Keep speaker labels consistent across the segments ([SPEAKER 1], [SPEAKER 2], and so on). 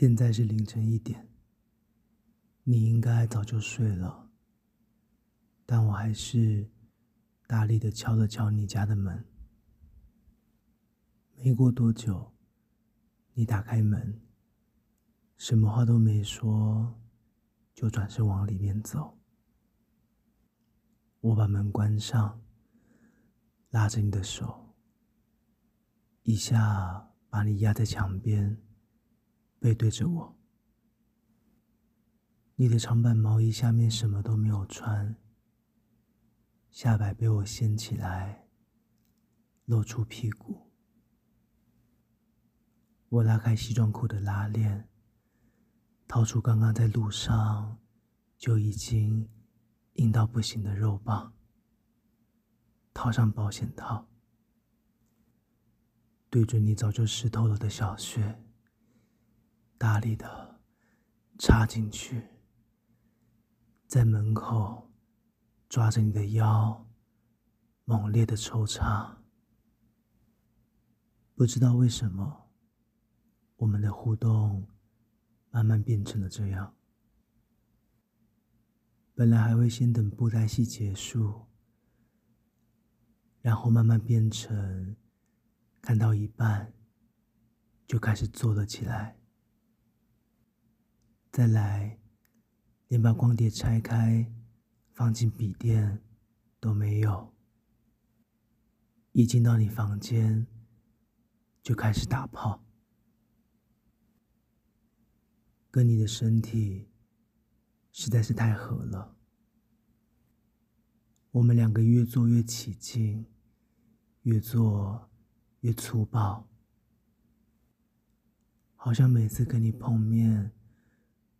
[SPEAKER 1] 现在是凌晨一点，你应该早就睡了，但我还是大力的敲了敲你家的门。没过多久，你打开门，什么话都没说，就转身往里面走。我把门关上，拉着你的手，一下把你压在墙边。背对着我，你的长版毛衣下面什么都没有穿，下摆被我掀起来，露出屁股。我拉开西装裤的拉链，掏出刚刚在路上就已经硬到不行的肉棒，套上保险套，对准你早就湿透了的小穴。大力的插进去，在门口抓着你的腰，猛烈的抽插。不知道为什么，我们的互动慢慢变成了这样。本来还会先等布袋戏结束，然后慢慢变成看到一半就开始做了起来。再来，连把光碟拆开，放进笔电都没有。一进到你房间，就开始打炮，跟你的身体实在是太合了。我们两个越做越起劲，越做越粗暴，好像每次跟你碰面。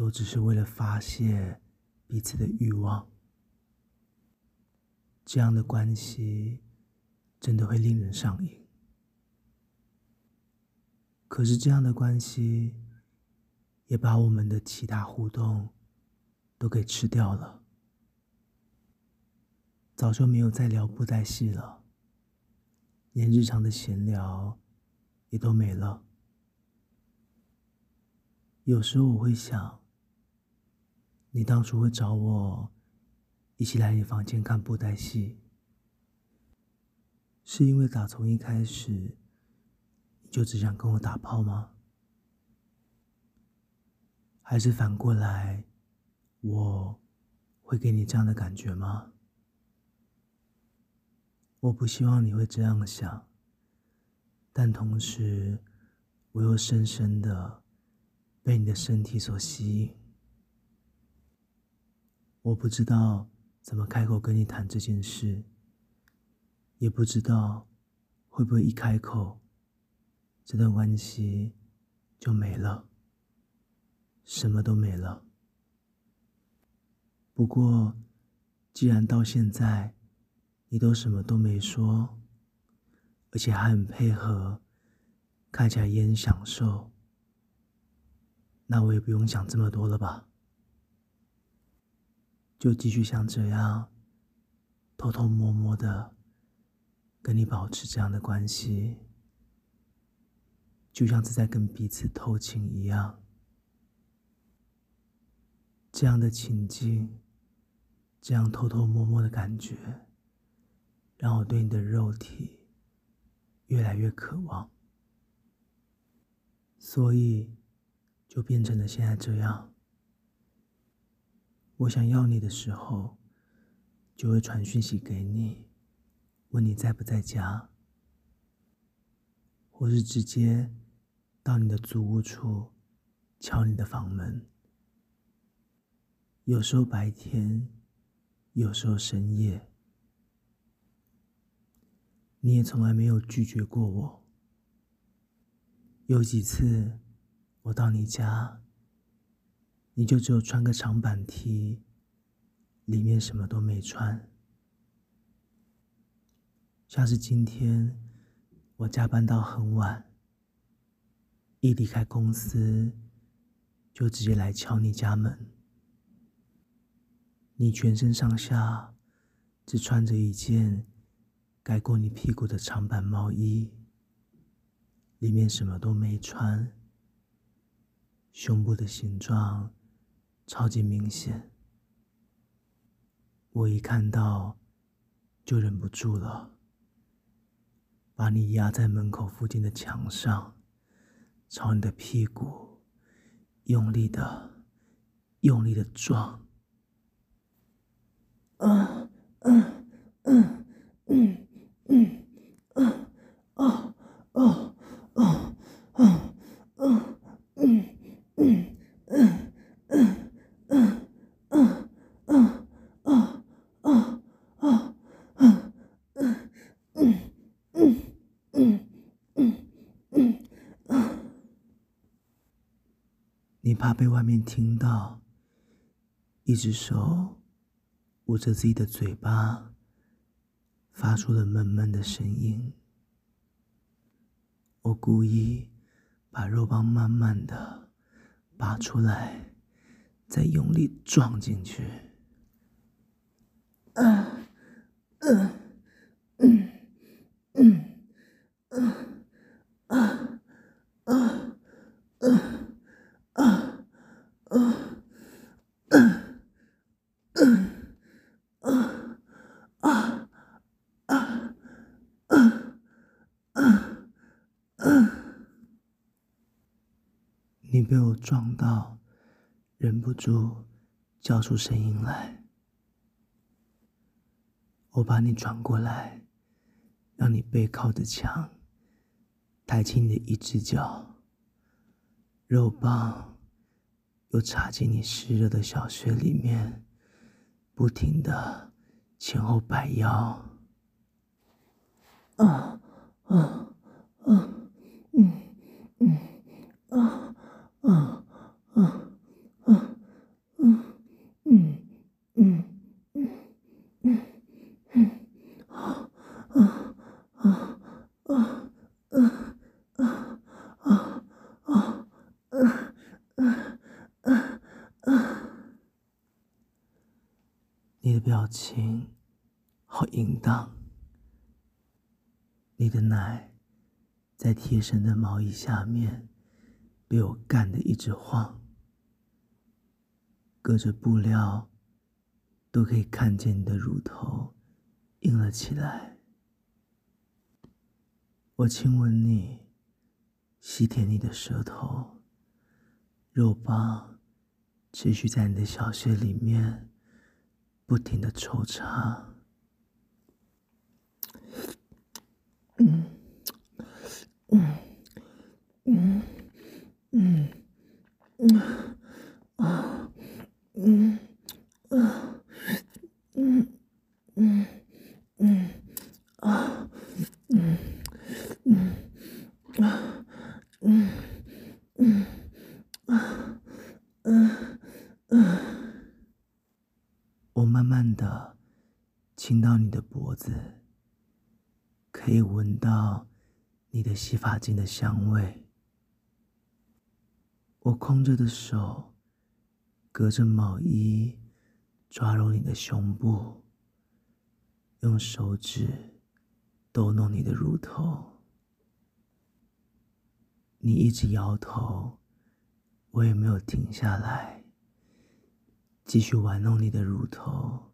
[SPEAKER 1] 都只是为了发泄彼此的欲望，这样的关系真的会令人上瘾。可是这样的关系也把我们的其他互动都给吃掉了，早就没有再聊布袋戏了，连日常的闲聊也都没了。有时候我会想。你当初会找我一起来你房间看布袋戏，是因为打从一开始你就只想跟我打炮吗？还是反过来，我会给你这样的感觉吗？我不希望你会这样想，但同时我又深深的被你的身体所吸引。我不知道怎么开口跟你谈这件事，也不知道会不会一开口，这段关系就没了，什么都没了。不过，既然到现在你都什么都没说，而且还很配合，看起来也很享受，那我也不用想这么多了吧。就继续像这样，偷偷摸摸的跟你保持这样的关系，就像是在跟彼此偷情一样。这样的情境，这样偷偷摸摸的感觉，让我对你的肉体越来越渴望，所以就变成了现在这样。我想要你的时候，就会传讯息给你，问你在不在家，或是直接到你的租屋处敲你的房门。有时候白天，有时候深夜，你也从来没有拒绝过我。有几次我到你家。你就只有穿个长板 T，里面什么都没穿。像是今天，我加班到很晚，一离开公司，就直接来敲你家门。你全身上下只穿着一件盖过你屁股的长板毛衣，里面什么都没穿。胸部的形状超级明显，我一看到就忍不住了，把你压在门口附近的墙上，朝你的屁股用力的、用力的撞。啊，嗯，嗯，嗯，嗯，啊，啊，啊，啊，啊，啊，嗯，嗯，嗯，嗯，嗯，嗯，嗯，啊，啊，啊，啊，嗯，嗯，嗯，嗯，嗯，嗯，啊，你怕被外面听到，一只手。捂着自己的嘴巴，发出了闷闷的声音。我故意把肉棒慢慢的拔出来，再用力撞进去嗯，嗯，啊，啊，嗯，啊，啊，嗯，嗯。你被我撞到，忍不住叫出声音来。我把你转过来，让你背靠着墙，抬起你的一只脚，肉棒又插进你湿热的小穴里面，不停的前后摆腰。啊啊啊！嗯嗯啊。啊啊啊嗯嗯嗯嗯嗯嗯啊啊啊啊啊啊啊啊啊啊啊！你的表情好淫荡，你的奶在贴身的毛衣下面。被我干得一直晃，隔着布料都可以看见你的乳头硬了起来。我亲吻你，吸舔你的舌头，肉棒持续在你的小穴里面不停的抽插。嗯嗯嗯。嗯嗯啊嗯啊嗯嗯嗯啊嗯嗯啊嗯嗯啊嗯嗯，我慢慢的亲到你的脖子，可以闻到你的洗发精的香味。我空着的手，隔着毛衣抓揉你的胸部，用手指逗弄你的乳头。你一直摇头，我也没有停下来，继续玩弄你的乳头，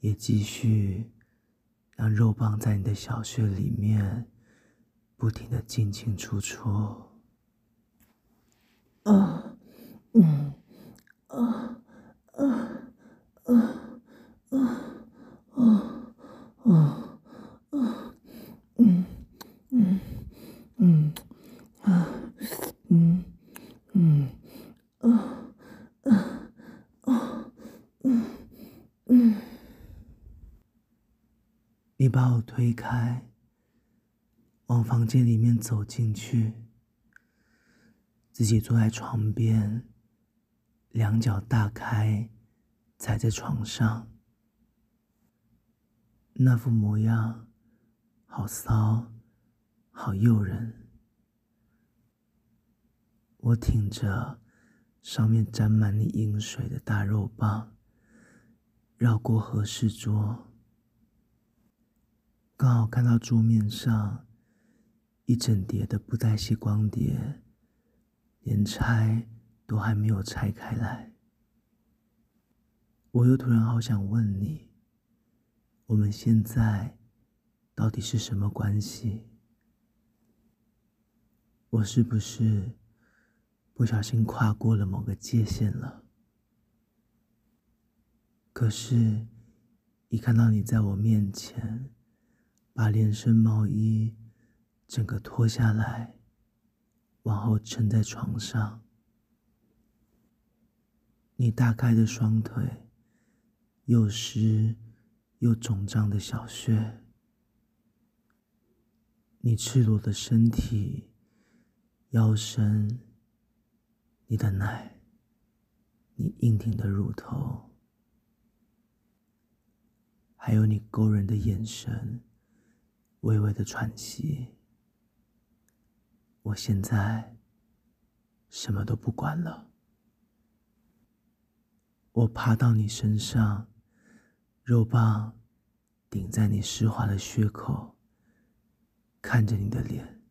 [SPEAKER 1] 也继续让肉棒在你的小穴里面不停的进进出出。啊，嗯，啊，啊，啊，啊，啊，啊，啊，嗯，嗯，嗯，啊，嗯，嗯，啊，啊，啊，嗯，嗯，你把我推开，往房间里面走进去。自己坐在床边，两脚大开，踩在床上，那副模样，好骚，好诱人。我挺着上面沾满你饮水的大肉棒，绕过和室桌，刚好看到桌面上一整叠的布袋戏光碟。连拆都还没有拆开来，我又突然好想问你：我们现在到底是什么关系？我是不是不小心跨过了某个界限了？可是，一看到你在我面前，把连身毛衣整个脱下来，往后撑在床上，你大开的双腿，又湿又肿胀的小穴，你赤裸的身体。腰身，你的奶，你硬挺的乳头，还有你勾人的眼神，微微的喘息。我现在什么都不管了，我爬到你身上，肉棒顶在你湿滑的穴口，看着你的脸。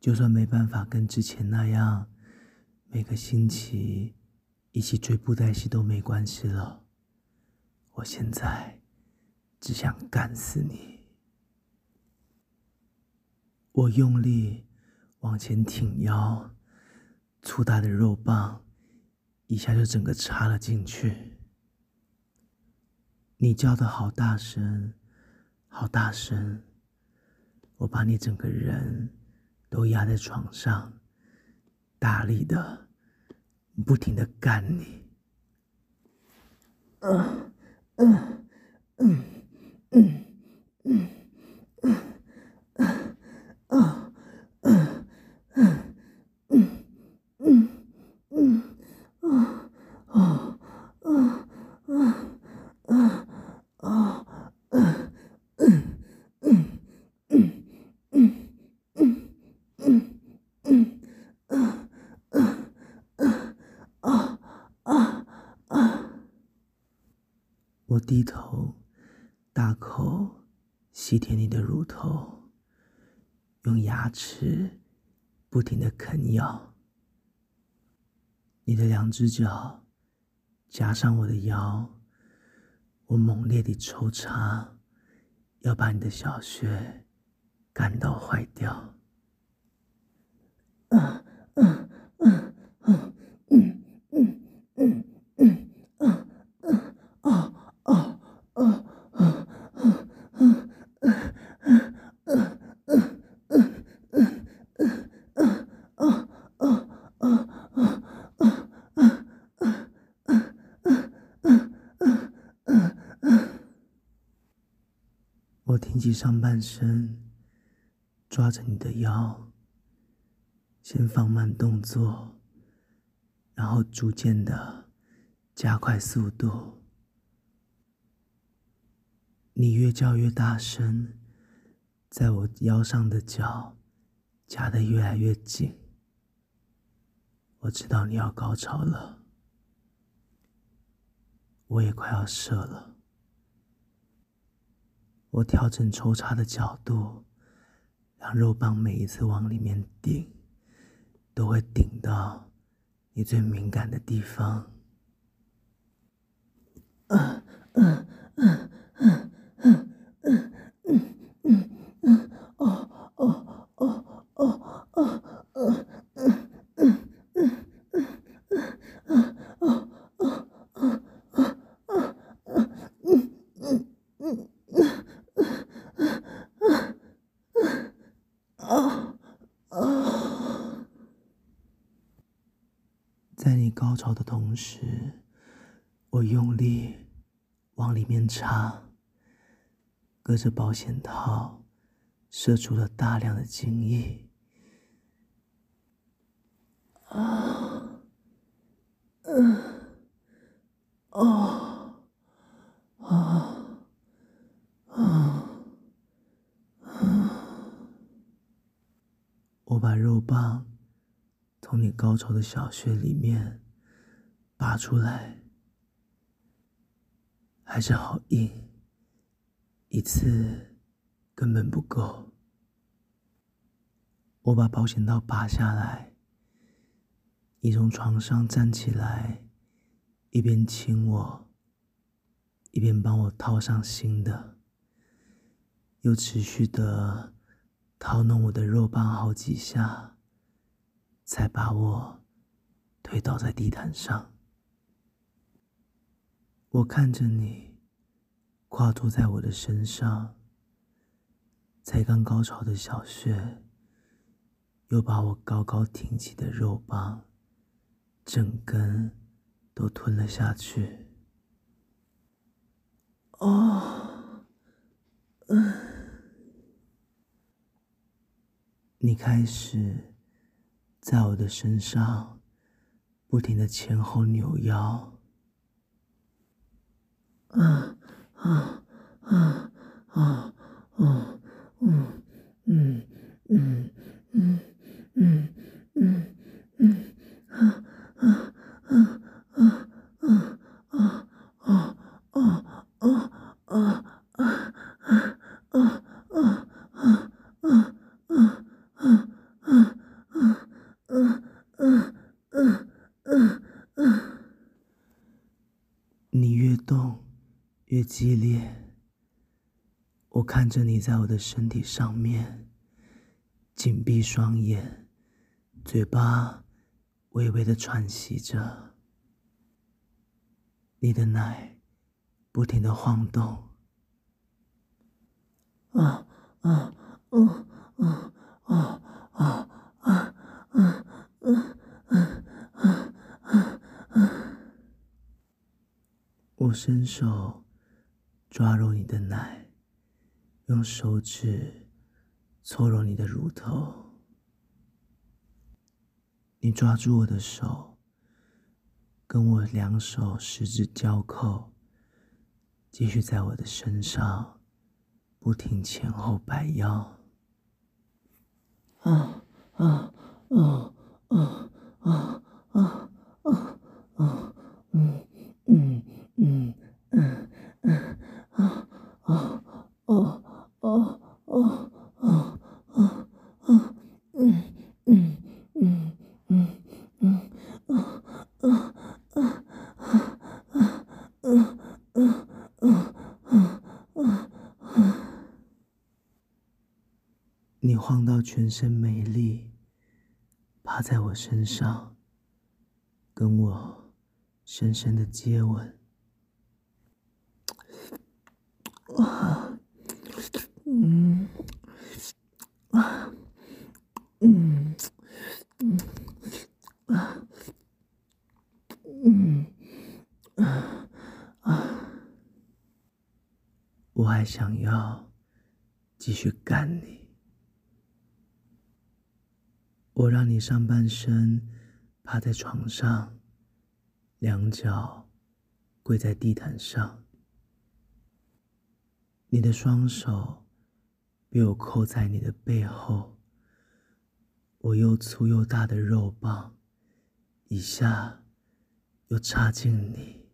[SPEAKER 1] 就算没办法跟之前那样，每个星期一起追布袋戏都没关系了。我现在只想干死你！我用力往前挺腰，粗大的肉棒一下就整个插了进去。你叫的好大声，好大声！我把你整个人。都压在床上，大力的、不停的干你。嗯嗯嗯嗯嗯嗯嗯嗯嗯嗯嗯嗯啊啊啊啊啊啊！我低头，大口吸舔你的乳头，用牙齿不停的啃咬。你的两只脚夹上我的腰，我猛烈地抽插，要把你的小穴干到坏掉。上半身，抓着你的腰，先放慢动作，然后逐渐的加快速度。你越叫越大声，在我腰上的脚夹得越来越紧。我知道你要高潮了，我也快要射了。我调整抽插的角度让肉棒每一次往里面顶都会顶到你最敏感的地方。嗯嗯嗯嗯嗯嗯嗯嗯哦哦哦哦嗯嗯嗯嗯嗯嗯嗯嗯嗯哦哦高潮的同时，我用力往里面插，隔着保险套射出了大量的精液。啊，嗯，哦，啊，啊，啊！我把肉棒。从你高潮的小穴里面拔出来，还是好硬，一次根本不够。我把保险套拔下来，你从床上站起来，一边亲我，一边帮我套上新的，又持续的掏弄我的肉棒好几下，才把我推倒在地毯上。我看着你跨坐在我的身上，才刚高潮的小穴，又把我高高挺起的肉棒。整根都吞了下去。哦，嗯，你开始在我的身上不停的前后扭腰。啊啊啊啊啊嗯嗯嗯嗯嗯嗯嗯啊。啊激烈，我看着你在我的身体上面，紧闭双眼，嘴巴微微的喘息着，你的奶不停的晃动，啊啊啊啊啊啊啊啊啊啊啊！我伸手抓揉你的奶，用手指搓揉你的乳头。你抓住我的手，跟我两手十指交扣，继续在我的身上不停前后摆腰。啊啊啊啊啊啊啊啊！嗯嗯。嗯嗯嗯啊啊啊啊啊啊啊啊嗯嗯嗯嗯嗯啊啊啊啊啊啊啊啊啊啊！你晃到全身没力，趴在我身上，跟我深深的接吻。啊，嗯，啊，嗯，嗯，啊，嗯，啊，啊，我还想要继续干你，我让你上半身趴在床上，两脚跪在地毯上。你的双手被我扣在你的背后，我又粗又大的肉棒一下又插进你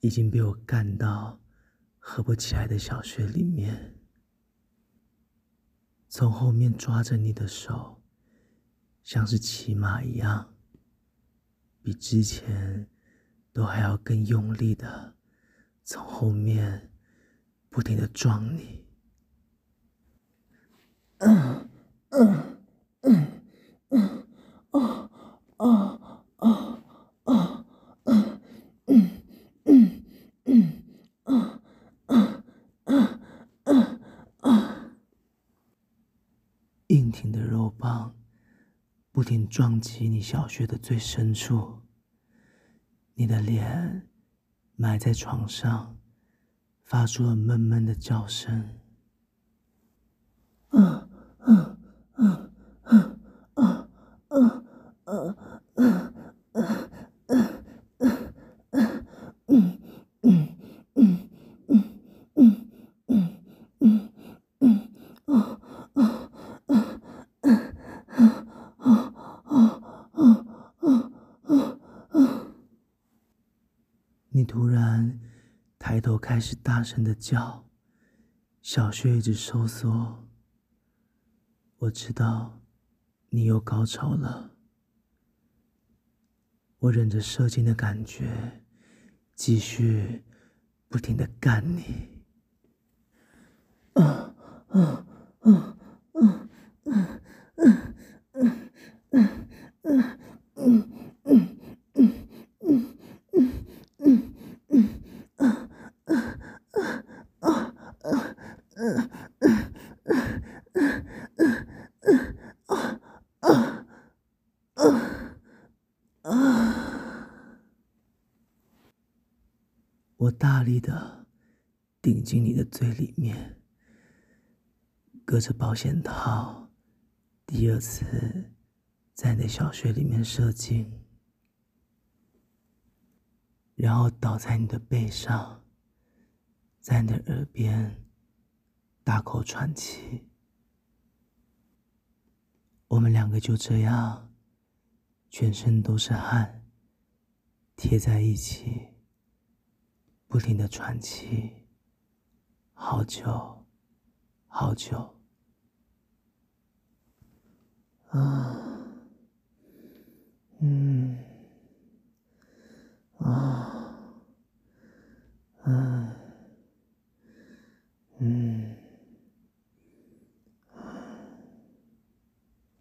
[SPEAKER 1] 已经被我干到合不起来的小穴里面，从后面抓着你的手，像是骑马一样，比之前都还要更用力的从后面。不停的撞你，嗯嗯嗯嗯啊啊啊啊嗯嗯嗯嗯啊啊啊啊啊！硬挺的肉棒不停撞击你小穴的最深处，你的脸埋在床上。发出了闷闷的叫声。嗯嗯嗯大声的叫，小穴一直收缩。我知道你又高潮了，我忍着射精的感觉，继续不停的干你啊啊啊！我大力的顶进你的最里面，隔着保险套，第二次在你的小穴里面射精，然后倒在你的背上，在你的耳边大口喘气。我们两个就这样，全身都是汗，贴在一起。不停的喘气，好久好久。啊嗯。啊嗯。嗯。